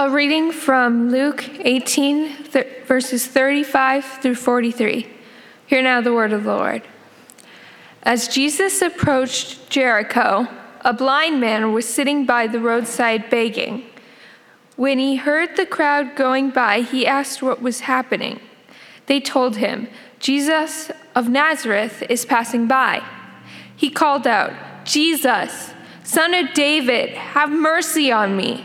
A reading from Luke 18, th- verses 35 through 43. Hear now the word of the Lord. As Jesus approached Jericho, a blind man was sitting by the roadside begging. When he heard the crowd going by, he asked what was happening. They told him, Jesus of Nazareth is passing by. He called out, Jesus, son of David, have mercy on me.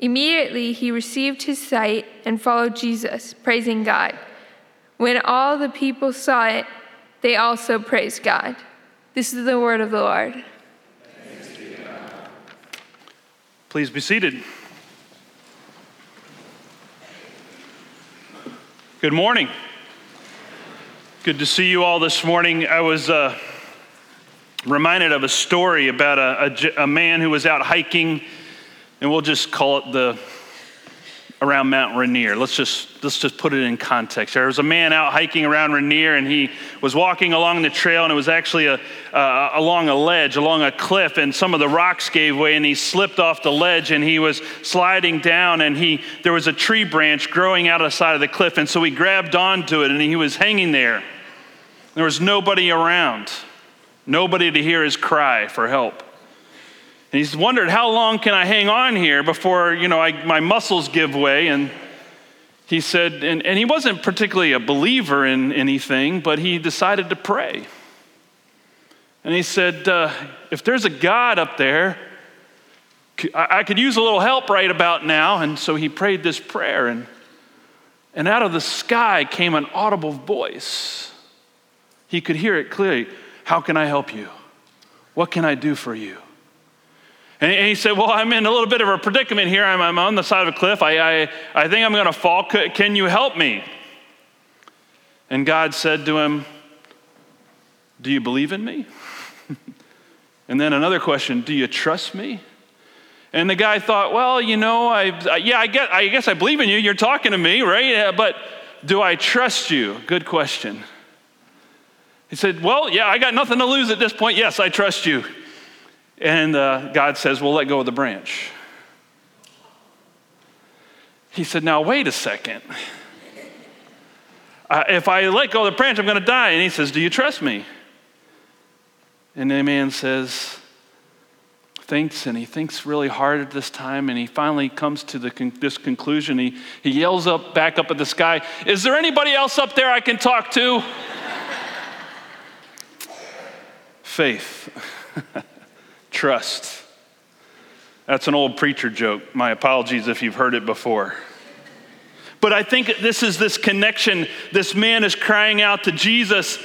Immediately he received his sight and followed Jesus, praising God. When all the people saw it, they also praised God. This is the word of the Lord. Please be seated. Good morning. Good to see you all this morning. I was uh, reminded of a story about a, a, a man who was out hiking and we'll just call it the around Mount Rainier. Let's just let's just put it in context. There was a man out hiking around Rainier, and he was walking along the trail, and it was actually a, uh, along a ledge, along a cliff, and some of the rocks gave way, and he slipped off the ledge, and he was sliding down, and he there was a tree branch growing out of the side of the cliff, and so he grabbed onto it, and he was hanging there. There was nobody around, nobody to hear his cry for help. And he's wondered, how long can I hang on here before, you know, I, my muscles give way? And he said, and, and he wasn't particularly a believer in anything, but he decided to pray. And he said, uh, if there's a God up there, I could use a little help right about now. And so he prayed this prayer, and, and out of the sky came an audible voice. He could hear it clearly. How can I help you? What can I do for you? And he said, Well, I'm in a little bit of a predicament here. I'm, I'm on the side of a cliff. I, I, I think I'm going to fall. Can you help me? And God said to him, Do you believe in me? and then another question Do you trust me? And the guy thought, Well, you know, I, yeah, I, get, I guess I believe in you. You're talking to me, right? Uh, but do I trust you? Good question. He said, Well, yeah, I got nothing to lose at this point. Yes, I trust you. And uh, God says, Well, let go of the branch. He said, Now, wait a second. Uh, if I let go of the branch, I'm going to die. And he says, Do you trust me? And the man says, Thinks, and he thinks really hard at this time, and he finally comes to con- this conclusion. He, he yells up back up at the sky, Is there anybody else up there I can talk to? Faith. trust. That's an old preacher joke. My apologies if you've heard it before. But I think this is this connection. This man is crying out to Jesus.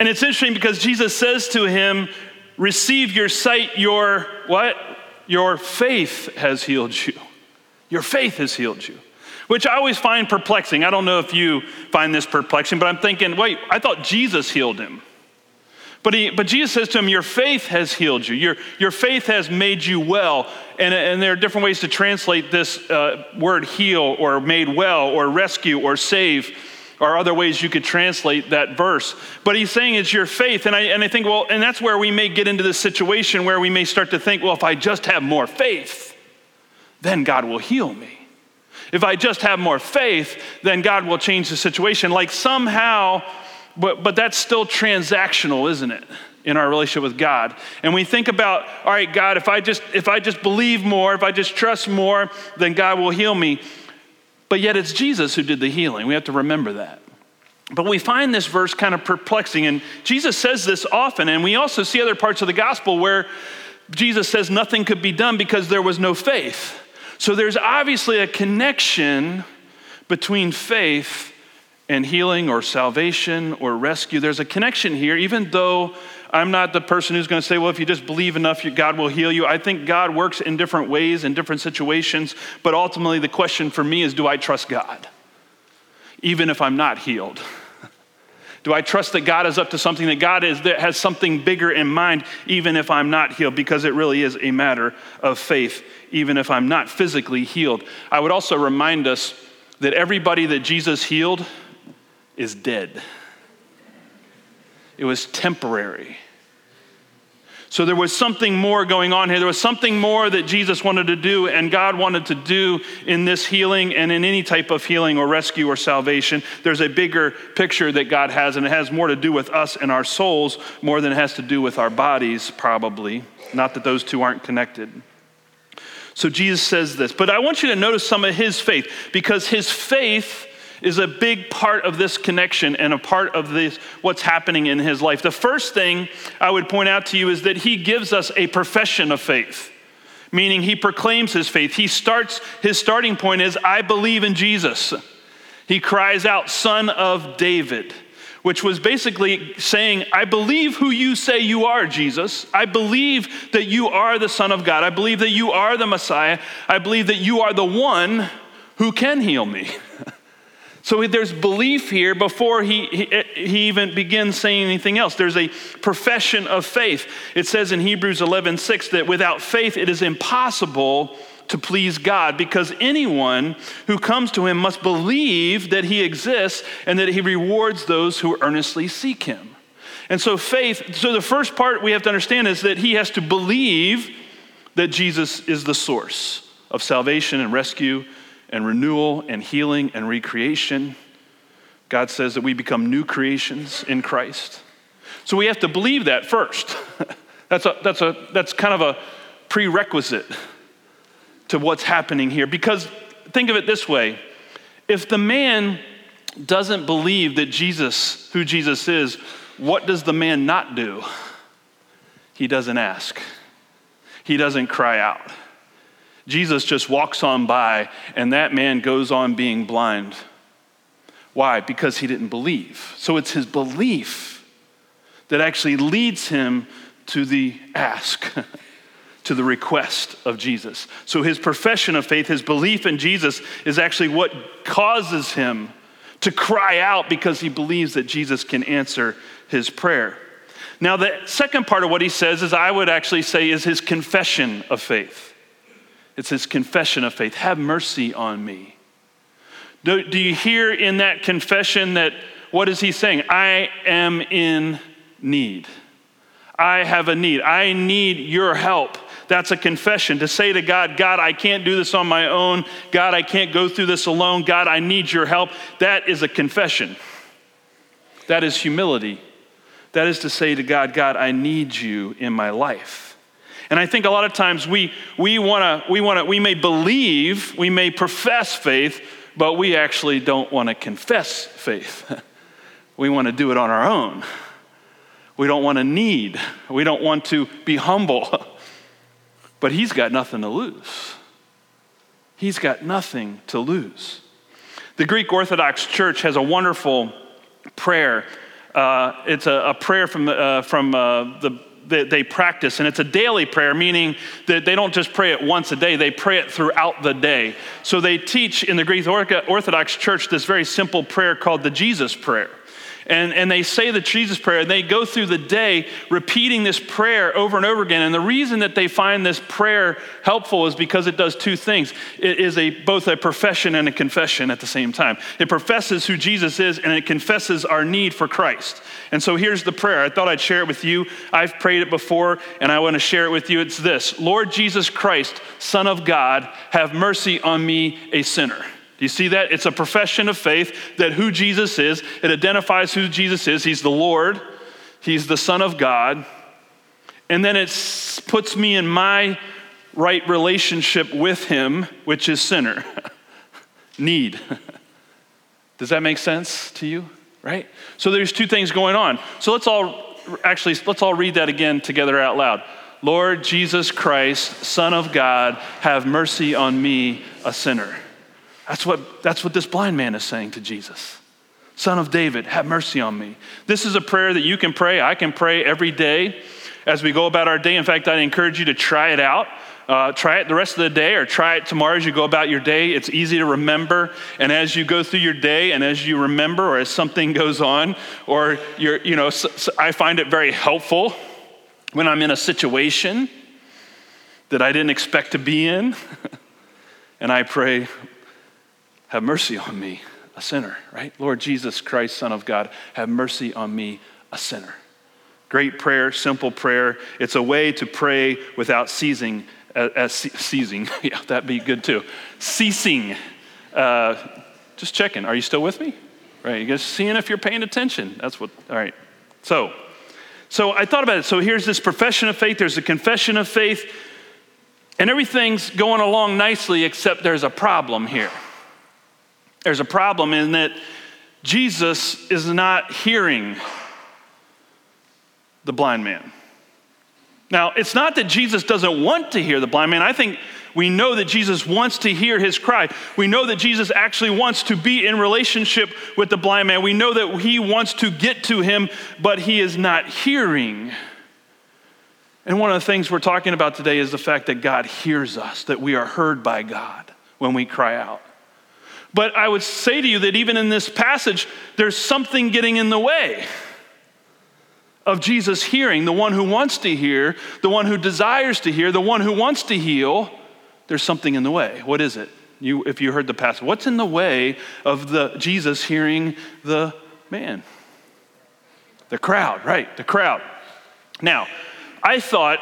And it's interesting because Jesus says to him, Receive your sight, your what? Your faith has healed you. Your faith has healed you. Which I always find perplexing. I don't know if you find this perplexing, but I'm thinking, wait, I thought Jesus healed him. But, he, but Jesus says to him, Your faith has healed you. Your, your faith has made you well. And, and there are different ways to translate this uh, word heal or made well or rescue or save or other ways you could translate that verse. But he's saying it's your faith. And I, and I think, well, and that's where we may get into this situation where we may start to think, well, if I just have more faith, then God will heal me. If I just have more faith, then God will change the situation. Like somehow, but, but that's still transactional, isn't it? in our relationship with God. And we think about, all right, God, if I just if I just believe more, if I just trust more, then God will heal me. But yet it's Jesus who did the healing. We have to remember that. But we find this verse kind of perplexing and Jesus says this often and we also see other parts of the gospel where Jesus says nothing could be done because there was no faith. So there's obviously a connection between faith and healing or salvation or rescue. There's a connection here, even though I'm not the person who's going to say, well, if you just believe enough, God will heal you. I think God works in different ways in different situations, but ultimately the question for me is do I trust God? even if I'm not healed? Do I trust that God is up to something, that God is, that has something bigger in mind, even if I'm not healed? Because it really is a matter of faith, even if I'm not physically healed. I would also remind us that everybody that Jesus healed is dead, it was temporary. So there was something more going on here. There was something more that Jesus wanted to do and God wanted to do in this healing and in any type of healing or rescue or salvation. There's a bigger picture that God has, and it has more to do with us and our souls more than it has to do with our bodies, probably. Not that those two aren't connected. So Jesus says this, but I want you to notice some of his faith because his faith is a big part of this connection and a part of this what's happening in his life. The first thing I would point out to you is that he gives us a profession of faith, meaning he proclaims his faith. He starts his starting point is I believe in Jesus. He cries out, "Son of David." Which was basically saying, I believe who you say you are, Jesus. I believe that you are the Son of God. I believe that you are the Messiah. I believe that you are the one who can heal me. So there's belief here before he, he, he, even begins saying anything else. There's a profession of faith. It says in Hebrews 11 6 that without faith it is impossible to please God because anyone who comes to him must believe that he exists and that he rewards those who earnestly seek him. And so, faith, so the first part we have to understand is that he has to believe that Jesus is the source of salvation and rescue and renewal and healing and recreation. God says that we become new creations in Christ. So we have to believe that first. that's, a, that's, a, that's kind of a prerequisite to what's happening here. Because think of it this way if the man doesn't believe that Jesus, who Jesus is, what does the man not do? He doesn't ask, he doesn't cry out. Jesus just walks on by, and that man goes on being blind. Why? Because he didn't believe. So it's his belief that actually leads him to the ask, to the request of Jesus. So his profession of faith, his belief in Jesus, is actually what causes him to cry out because he believes that Jesus can answer his prayer. Now, the second part of what he says is, I would actually say, is his confession of faith. It's his confession of faith Have mercy on me. Do, do you hear in that confession that what is he saying? I am in need. I have a need. I need your help. That's a confession to say to God, God, I can't do this on my own. God, I can't go through this alone. God, I need your help. That is a confession. That is humility. That is to say to God, God, I need you in my life. And I think a lot of times we, we want to, we, wanna, we may believe, we may profess faith, but we actually don't want to confess faith. we want to do it on our own. We don't want to need. We don't want to be humble. but he's got nothing to lose. He's got nothing to lose. The Greek Orthodox Church has a wonderful prayer. Uh, it's a, a, prayer from, uh, from uh, the that they practice. And it's a daily prayer, meaning that they don't just pray it once a day, they pray it throughout the day. So they teach in the Greek Orthodox Church this very simple prayer called the Jesus Prayer and, and they say the Jesus prayer, and they go through the day repeating this prayer over and over again. And the reason that they find this prayer helpful is because it does two things. It is a, both a profession and a confession at the same time. It professes who Jesus is, and it confesses our need for Christ. And so here's the prayer. I thought I'd share it with you. I've prayed it before, and I want to share it with you. It's this Lord Jesus Christ, Son of God, have mercy on me, a sinner. Do you see that? It's a profession of faith that who Jesus is, it identifies who Jesus is. He's the Lord, He's the Son of God. And then it puts me in my right relationship with Him, which is sinner. Need. Does that make sense to you? Right? So there's two things going on. So let's all actually let's all read that again together out loud. Lord Jesus Christ, Son of God, have mercy on me, a sinner. That's what, that's what this blind man is saying to Jesus. Son of David, have mercy on me. This is a prayer that you can pray. I can pray every day as we go about our day. In fact, I'd encourage you to try it out. Uh, try it the rest of the day or try it tomorrow as you go about your day. It's easy to remember. And as you go through your day and as you remember or as something goes on, or you're, you know, so, so I find it very helpful when I'm in a situation that I didn't expect to be in. and I pray, have mercy on me, a sinner, right? Lord Jesus Christ, Son of God, have mercy on me, a sinner. Great prayer, simple prayer. It's a way to pray without ceasing as, as ceasing. yeah, that'd be good too. Ceasing. Uh, just checking. Are you still with me? Right. You just seeing if you're paying attention. That's what. All right. So, so I thought about it. So here's this profession of faith. There's a confession of faith, and everything's going along nicely, except there's a problem here. There's a problem in that Jesus is not hearing the blind man. Now, it's not that Jesus doesn't want to hear the blind man. I think we know that Jesus wants to hear his cry. We know that Jesus actually wants to be in relationship with the blind man. We know that he wants to get to him, but he is not hearing. And one of the things we're talking about today is the fact that God hears us, that we are heard by God when we cry out. But I would say to you that even in this passage, there's something getting in the way of Jesus hearing, the one who wants to hear, the one who desires to hear, the one who wants to heal, there's something in the way. What is it? You, if you heard the passage, what's in the way of the Jesus hearing the man? The crowd, right? The crowd. Now, I thought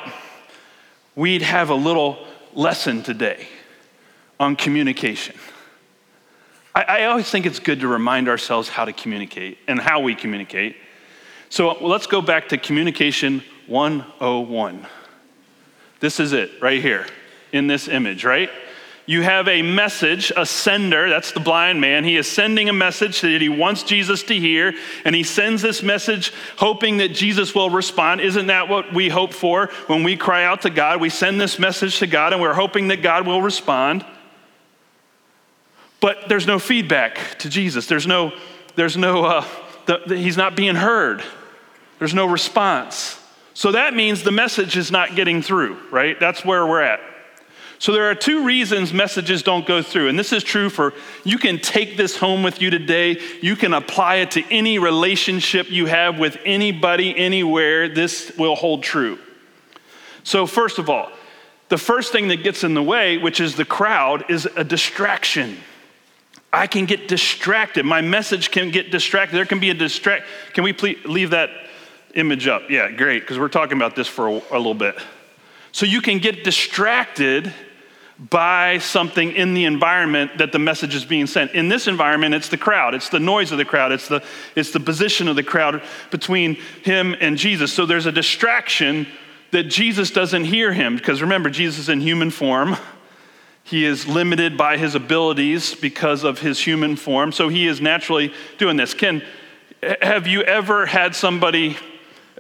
we'd have a little lesson today on communication. I, I always think it's good to remind ourselves how to communicate and how we communicate. So let's go back to communication 101. This is it right here in this image, right? You have a message, a sender, that's the blind man. He is sending a message that he wants Jesus to hear, and he sends this message hoping that Jesus will respond. Isn't that what we hope for when we cry out to God? We send this message to God, and we're hoping that God will respond. But there's no feedback to Jesus. There's no, there's no, uh, the, the, he's not being heard. There's no response. So that means the message is not getting through, right? That's where we're at. So there are two reasons messages don't go through. And this is true for you can take this home with you today. You can apply it to any relationship you have with anybody, anywhere. This will hold true. So, first of all, the first thing that gets in the way, which is the crowd, is a distraction. I can get distracted. My message can get distracted. There can be a distract. Can we please leave that image up? Yeah, great, because we're talking about this for a, a little bit. So you can get distracted by something in the environment that the message is being sent. In this environment, it's the crowd, it's the noise of the crowd, it's the, it's the position of the crowd between him and Jesus. So there's a distraction that Jesus doesn't hear him, because remember, Jesus is in human form. He is limited by his abilities because of his human form, so he is naturally doing this. Ken, have you ever had somebody,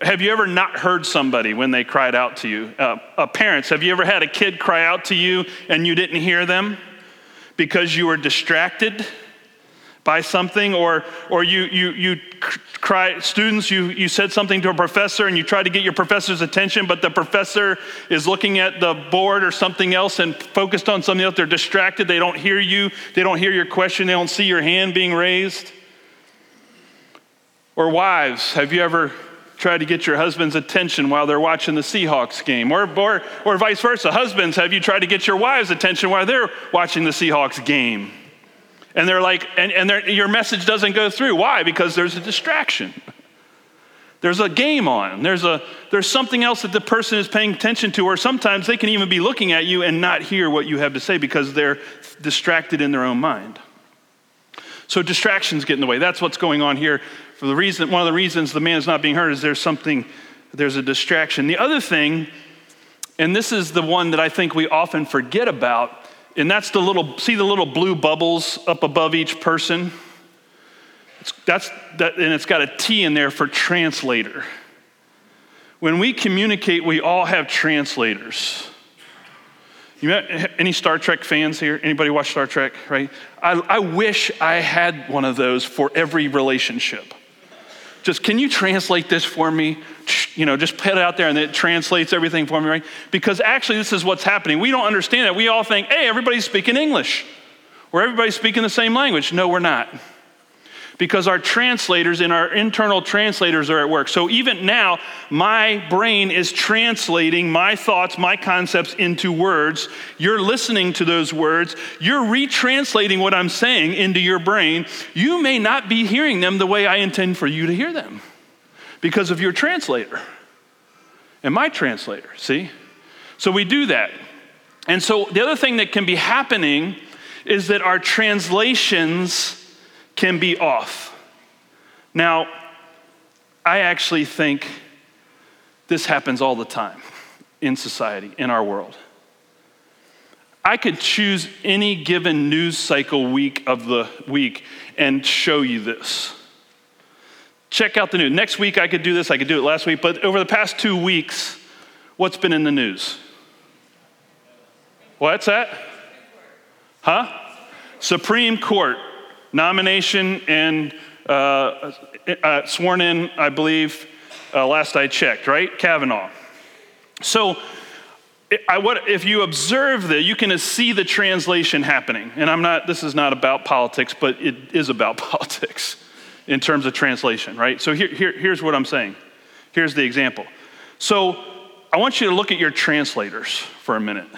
have you ever not heard somebody when they cried out to you? Uh, uh, parents, have you ever had a kid cry out to you and you didn't hear them because you were distracted? By something or or you you you cry students you you said something to a professor and you try to get your professor's attention but the professor is looking at the board or something else and focused on something else. They're distracted. They don't hear you. They don't hear your question. They don't see your hand being raised. Or wives have you ever tried to get your husband's attention while they're watching the Seahawks game? Or or or vice versa. Husbands have you tried to get your wives attention while they're watching the Seahawks game and they're like, and, and they're, your message doesn't go through. Why? Because there's a distraction. There's a game on. There's, a, there's something else that the person is paying attention to, or sometimes they can even be looking at you and not hear what you have to say because they're distracted in their own mind. So distractions get in the way. That's what's going on here. For the reason, one of the reasons the man is not being heard is there's something, there's a distraction. The other thing, and this is the one that I think we often forget about, and that's the little, see the little blue bubbles up above each person? It's, that's, that, and it's got a T in there for translator. When we communicate, we all have translators. You met any Star Trek fans here? Anybody watch Star Trek, right? I, I wish I had one of those for every relationship. Just, can you translate this for me? You know, just put it out there and it translates everything for me, right? Because actually, this is what's happening. We don't understand it. We all think, hey, everybody's speaking English or everybody's speaking the same language. No, we're not because our translators and our internal translators are at work. So even now, my brain is translating my thoughts, my concepts into words. You're listening to those words. You're retranslating what I'm saying into your brain. You may not be hearing them the way I intend for you to hear them because of your translator and my translator, see? So we do that. And so the other thing that can be happening is that our translations can be off. Now, I actually think this happens all the time in society, in our world. I could choose any given news cycle week of the week and show you this. Check out the news. Next week I could do this, I could do it last week, but over the past two weeks, what's been in the news? What's that? Huh? Supreme Court nomination and uh, uh, sworn in, I believe, uh, last I checked, right? Kavanaugh. So, I, what, if you observe that, you can see the translation happening. And I'm not, this is not about politics, but it is about politics in terms of translation, right? So here, here, here's what I'm saying. Here's the example. So I want you to look at your translators for a minute.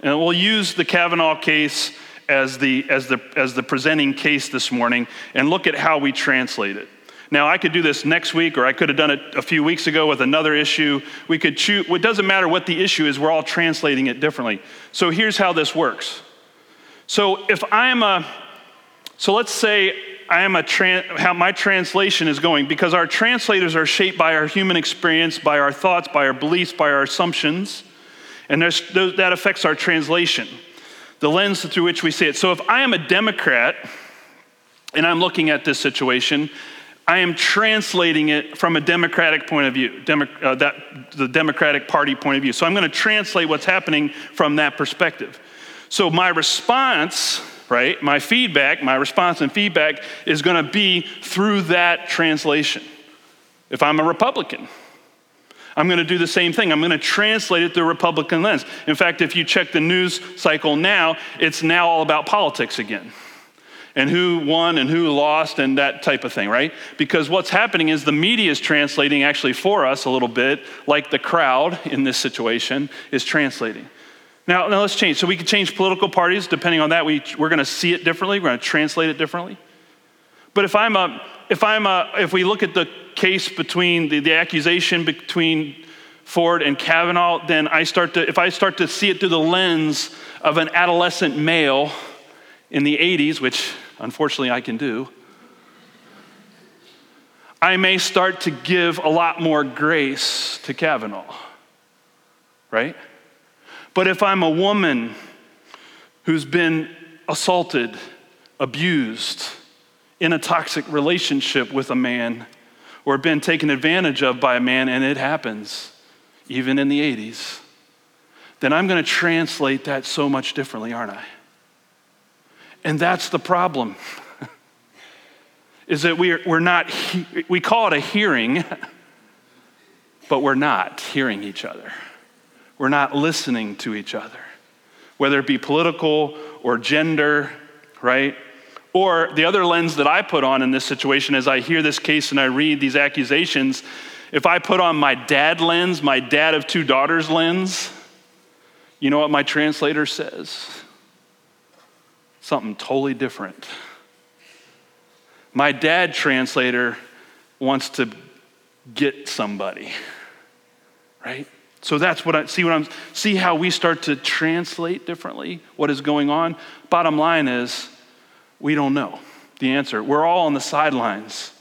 And we'll use the Kavanaugh case as the, as the, as the presenting case this morning and look at how we translate it. Now, I could do this next week, or I could have done it a few weeks ago with another issue. We could choose, it doesn't matter what the issue is, we're all translating it differently. So here's how this works. So if I'm a, so let's say I am a, tran, how my translation is going, because our translators are shaped by our human experience, by our thoughts, by our beliefs, by our assumptions, and that affects our translation the lens through which we see it. So if I am a Democrat and I'm looking at this situation, I am translating it from a democratic point of view, Demo, uh, that, the Democratic Party point of view. So I'm going to translate what's happening from that perspective. So my response, right, my feedback, my response and feedback is going to be through that translation. If I'm a Republican, I'm going to do the same thing. I'm going to translate it through a Republican lens. In fact, if you check the news cycle now, it's now all about politics again and who won and who lost and that type of thing, right? Because what's happening is the media is translating actually for us a little bit, like the crowd in this situation is translating. Now, now let's change. So we can change political parties depending on that. We, we're going to see it differently. We're going to translate it differently. But if I'm a, if I'm a, if we look at the case between the, the accusation between Ford and Kavanaugh, then I start to, if I start to see it through the lens of an adolescent male in the 80s, which unfortunately I can do, I may start to give a lot more grace to Kavanaugh, right? But if I'm a woman who's been assaulted, abused, in a toxic relationship with a man, or been taken advantage of by a man, and it happens, even in the 80s, then I'm going to translate that so much differently, aren't I? And that's the problem. is that we're, we're not, we call it a hearing, but we're not hearing each other. We're not listening to each other, whether it be political or gender, right? Or the other lens that I put on in this situation as I hear this case and I read these accusations, if I put on my dad lens, my dad of two daughters lens, you know what my translator says? Something totally different. My dad translator wants to get somebody, right? So that's what I see what I'm see how we start to translate differently what is going on. Bottom line is we don't know the answer. We're all on the sidelines.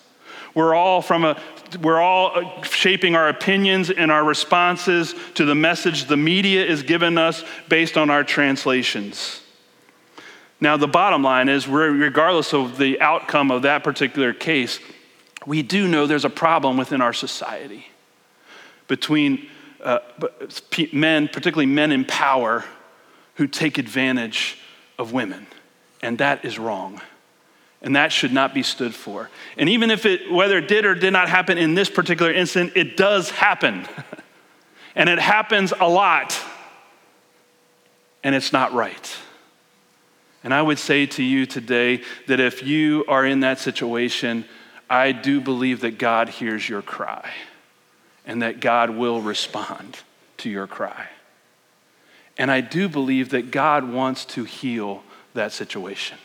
We're all from a we're all uh, shaping our opinions and our responses to the message the media is giving us based on our translations. Now, the bottom line is, regardless of the outcome of that particular case, we do know there's a problem within our society between uh, men, particularly men in power, who take advantage of women. And that is wrong. And that should not be stood for. And even if it, whether it did or did not happen in this particular incident, it does happen. and it happens a lot. And it's not right. And I would say to you today that if you are in that situation, I do believe that God hears your cry and that God will respond to your cry. And I do believe that God wants to heal that situation.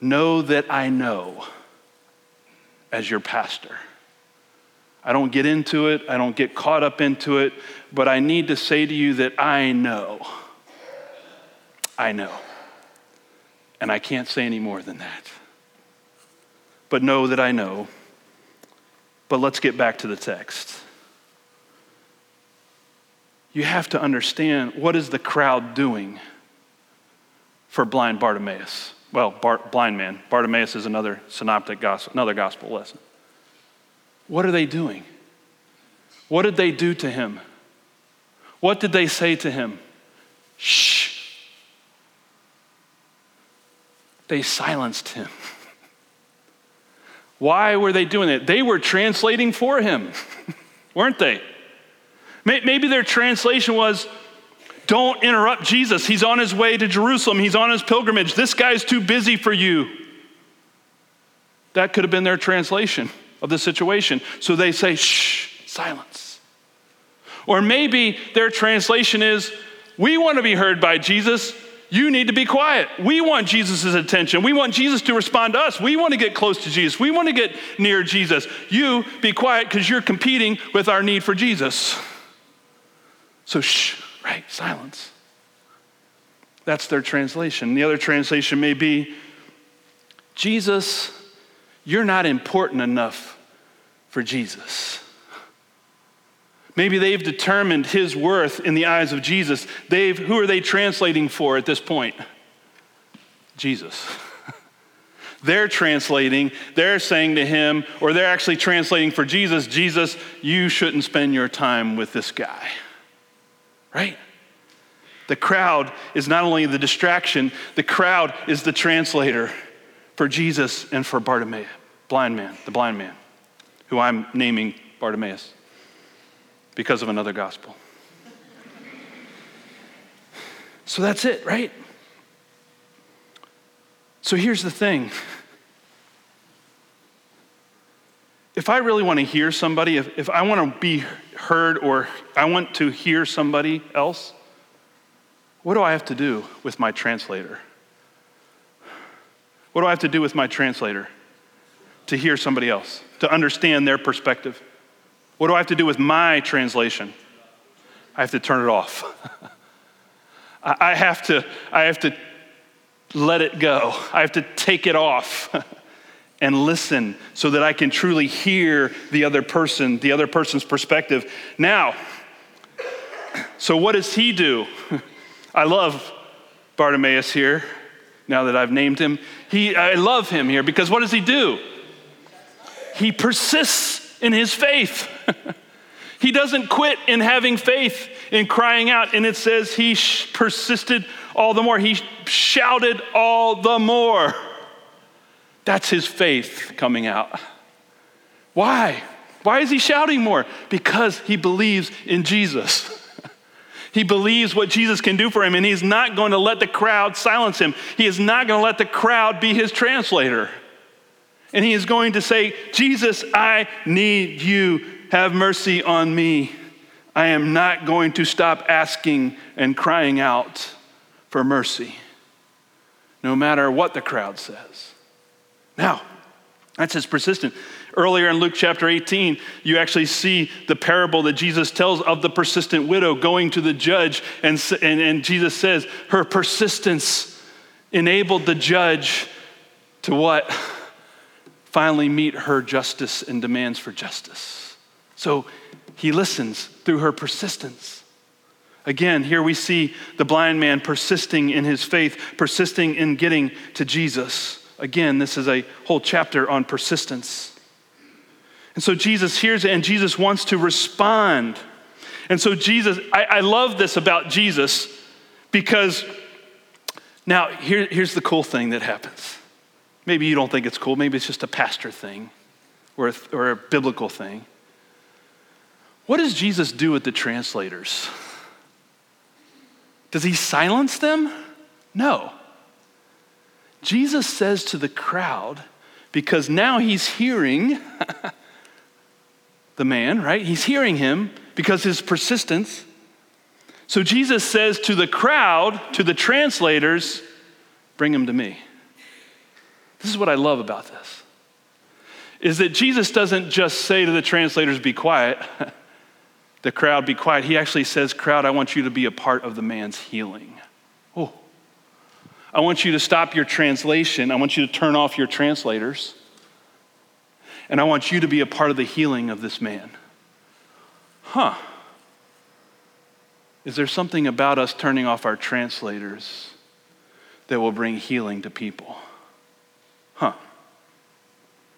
Know that I know as your pastor. I don't get into it, I don't get caught up into it, but I need to say to you that I know. I know. And I can't say any more than that. But know that I know. But let's get back to the text. You have to understand what is the crowd doing for blind Bartimaeus? Well, blind man. Bartimaeus is another synoptic gospel, another gospel lesson. What are they doing? What did they do to him? What did they say to him? Shh. They silenced him. Why were they doing it? They were translating for him, weren't they? Maybe their translation was, Don't interrupt Jesus. He's on his way to Jerusalem, he's on his pilgrimage. This guy's too busy for you. That could have been their translation of the situation. So they say, shh, silence. Or maybe their translation is, we want to be heard by Jesus. You need to be quiet. We want Jesus' attention. We want Jesus to respond to us. We want to get close to Jesus. We want to get near Jesus. You be quiet because you're competing with our need for Jesus. So, shh, right? Silence. That's their translation. The other translation may be Jesus you're not important enough for Jesus. Maybe they've determined his worth in the eyes of Jesus. They've, who are they translating for at this point? Jesus. they're translating, they're saying to him, or they're actually translating for Jesus, Jesus, you shouldn't spend your time with this guy. Right? The crowd is not only the distraction, the crowd is the translator for Jesus and for Bartimaeus, blind man, the blind man, who I'm naming Bartimaeus because of another gospel. So that's it, right? So here's the thing. If I really want to hear somebody, if, if I want to be heard or I want to hear somebody else, what do I have to do with my translator? What do I have to do with my translator to hear somebody else, to understand their perspective? What do I have to do with my translation? I have to turn it off. I have to, I have to let it go. I have to take it off and listen so that I can truly hear the other person, the other person's perspective. Now, so what does he do? I love Bartimaeus here now that I've named him. He, I love him here because what does he do? He persists in his faith. He doesn't quit in having faith, in crying out. And it says he sh- persisted all the more. He shouted all the more. That's his faith coming out. Why? Why is he shouting more? Because he believes in Jesus. He believes what Jesus can do for him, and he's not going to let the crowd silence him. He is not going to let the crowd be his translator. And he is going to say, Jesus, I need you. Have mercy on me. I am not going to stop asking and crying out for mercy, no matter what the crowd says. Now, that's his persistent. Earlier in Luke chapter 18, you actually see the parable that Jesus tells of the persistent widow going to the judge, and, and, and Jesus says her persistence enabled the judge to what? Finally meet her justice and demands for justice. So he listens through her persistence. Again, here we see the blind man persisting in his faith, persisting in getting to Jesus. Again, this is a whole chapter on persistence. And so Jesus hears it and Jesus wants to respond. And so Jesus, I, I love this about Jesus because Now, here, here's the cool thing that happens. Maybe you don't think it's cool. Maybe it's just a pastor thing or a, or a biblical thing. What does Jesus do with the translators? Does he silence them? No. Jesus says to the crowd, because now he's hearing the man, right? He's hearing him because his persistence. So Jesus says to the crowd, to the translators, bring him to me. This is what I love about this. Is that Jesus doesn't just say to the translators, be quiet, the crowd, be quiet. He actually says, crowd, I want you to be a part of the man's healing. Oh. I want you to stop your translation. I want you to turn off your translators. And I want you to be a part of the healing of this man. Huh. Is there something about us turning off our translators that will bring healing to people? Huh.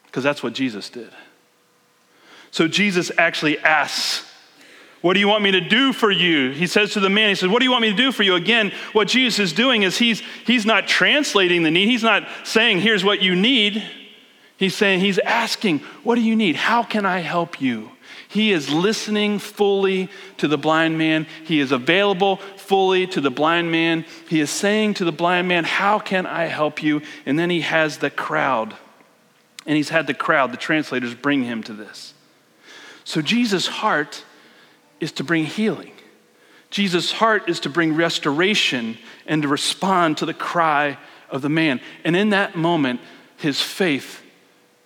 Because that's what Jesus did. So Jesus actually asks, What do you want me to do for you? He says to the man, He says, What do you want me to do for you? Again, what Jesus is doing is he's, he's not translating the need, He's not saying, Here's what you need. He's saying, He's asking, What do you need? How can I help you? He is listening fully to the blind man. He is available fully to the blind man. He is saying to the blind man, How can I help you? And then he has the crowd. And he's had the crowd, the translators, bring him to this. So Jesus' heart is to bring healing. Jesus' heart is to bring restoration and to respond to the cry of the man. And in that moment, his faith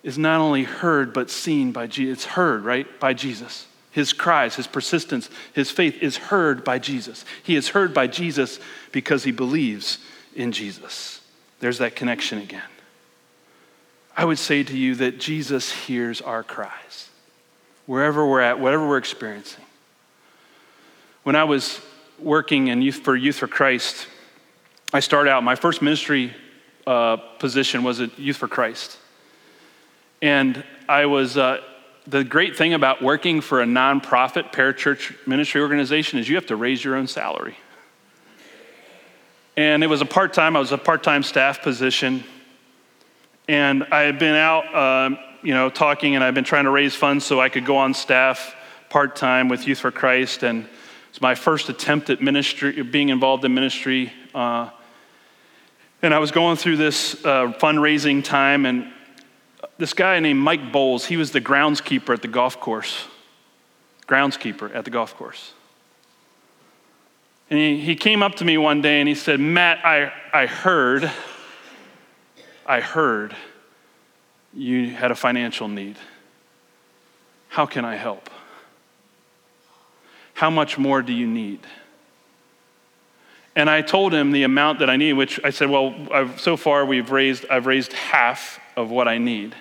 is not only heard but seen by Jesus. It's heard, right, by Jesus. His cries, his persistence, his faith is heard by Jesus. He is heard by Jesus because he believes in Jesus. There's that connection again. I would say to you that Jesus hears our cries, wherever we're at, whatever we're experiencing. When I was working in youth for Youth for Christ, I started out, my first ministry uh, position was at Youth for Christ. And I was, uh, the great thing about working for a nonprofit parachurch ministry organization is you have to raise your own salary. And it was a part time, I was a part time staff position. And I had been out, uh, you know, talking, and I've been trying to raise funds so I could go on staff part time with Youth for Christ. And it's my first attempt at ministry, being involved in ministry. Uh, and I was going through this uh, fundraising time, and this guy named Mike Bowles, he was the groundskeeper at the golf course. Groundskeeper at the golf course. And he, he came up to me one day and he said, Matt, I, I heard, I heard you had a financial need. How can I help? How much more do you need? And I told him the amount that I need, which I said, well, I've, so far we've raised, I've raised half of what I need.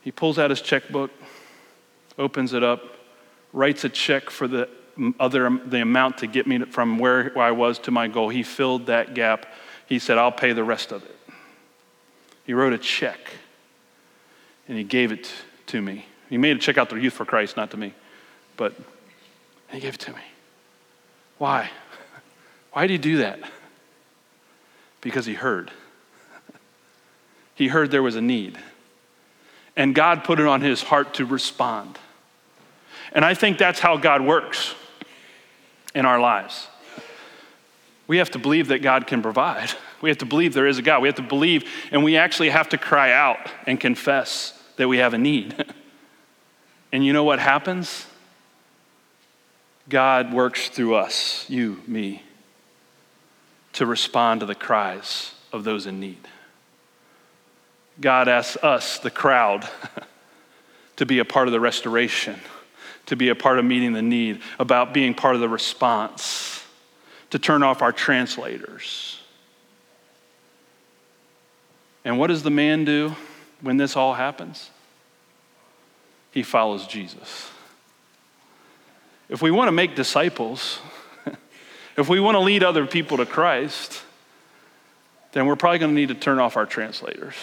He pulls out his checkbook, opens it up, writes a check for the other the amount to get me from where I was to my goal. He filled that gap. He said, "I'll pay the rest of it." He wrote a check and he gave it to me. He made a check out to Youth for Christ, not to me, but he gave it to me. Why? Why did he do that? Because he heard. He heard there was a need and God put it on his heart to respond. And I think that's how God works in our lives. We have to believe that God can provide. We have to believe there is a God. We have to believe, and we actually have to cry out and confess that we have a need. and you know what happens? God works through us, you, me, to respond to the cries of those in need. God asks us, the crowd, to be a part of the restoration, to be a part of meeting the need, about being part of the response, to turn off our translators. And what does the man do when this all happens? He follows Jesus. If we want to make disciples, if we want to lead other people to Christ, then we're probably going to need to turn off our translators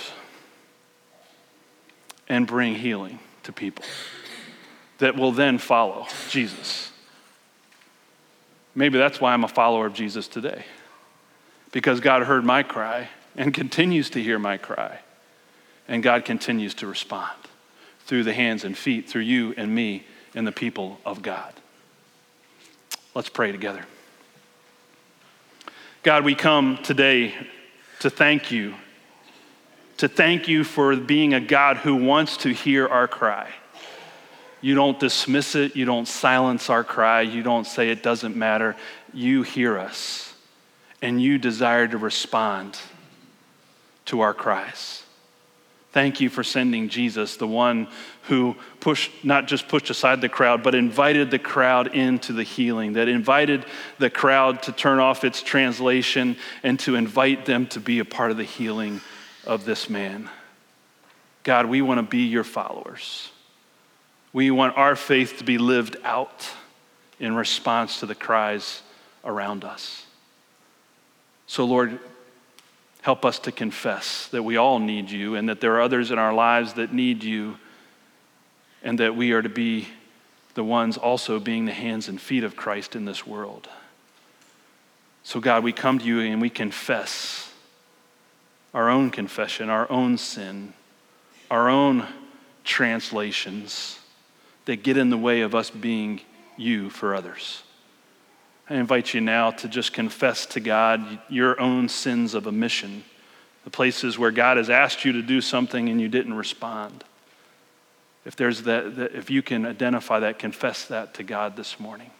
and bring healing to people that will then follow Jesus. Maybe that's why I'm a follower of Jesus today. because God heard my cry and continues to hear my cry. And God continues to respond through the hands and feet, through you and me and the people of God. Let's pray together. God, we come today to thank you, to thank you for being a God who wants to hear our cry. You don't dismiss it, you don't silence our cry, you don't say it doesn't matter. You hear us, and you desire to respond to our cries. Thank you for sending Jesus, the one who pushed, not just pushed aside the crowd, but invited the crowd into the healing, that invited the crowd to turn off its translation and to invite them to be a part of the healing of this man. God, we want to be your followers. We want our faith to be lived out in response to the cries around us. So, Lord, Help us to confess that we all need you and that there are others in our lives that need you, and that we are to be the ones also being the hands and feet of Christ in this world. So, God, we come to you and we confess our own confession, our own sin, our own translations that get in the way of us being you for others. I invite you now to just confess to God your own sins of omission, the places where God has asked you to do something and you didn't respond. If there's that, if you can identify that, confess that to God this morning.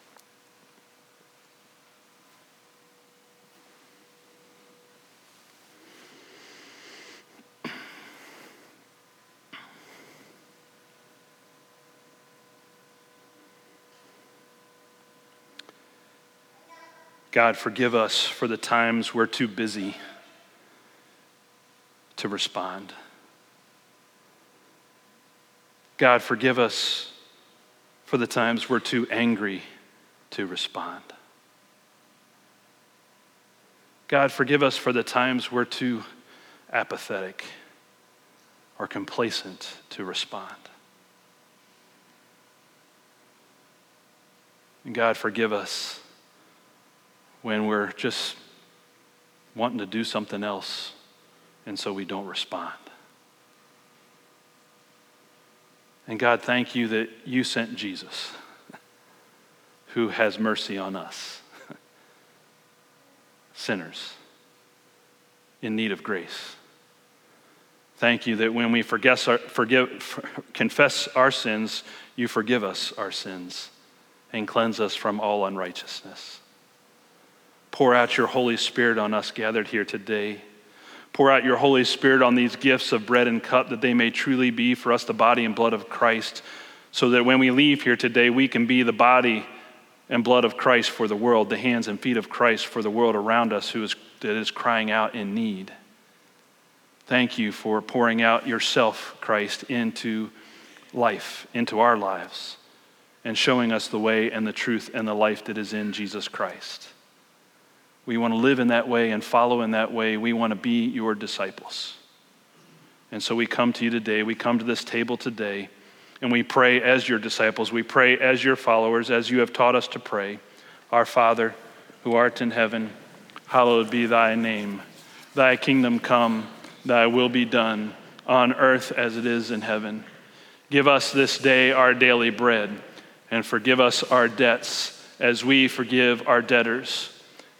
God, forgive us for the times we're too busy to respond. God, forgive us for the times we're too angry to respond. God, forgive us for the times we're too apathetic or complacent to respond. And God, forgive us when we're just wanting to do something else and so we don't respond. And God, thank you that you sent Jesus who has mercy on us, sinners in need of grace. Thank you that when we our, forgive, confess our sins, you forgive us our sins and cleanse us from all unrighteousness. Pour out your Holy Spirit on us gathered here today. Pour out your Holy Spirit on these gifts of bread and cup that they may truly be for us the body and blood of Christ, so that when we leave here today, we can be the body and blood of Christ for the world, the hands and feet of Christ for the world around us who is, that is crying out in need. Thank you for pouring out yourself, Christ, into life, into our lives, and showing us the way and the truth and the life that is in Jesus Christ. We want to live in that way and follow in that way. We want to be your disciples. And so we come to you today. We come to this table today and we pray as your disciples. We pray as your followers, as you have taught us to pray. Our Father, who art in heaven, hallowed be thy name. Thy kingdom come, thy will be done on earth as it is in heaven. Give us this day our daily bread and forgive us our debts as we forgive our debtors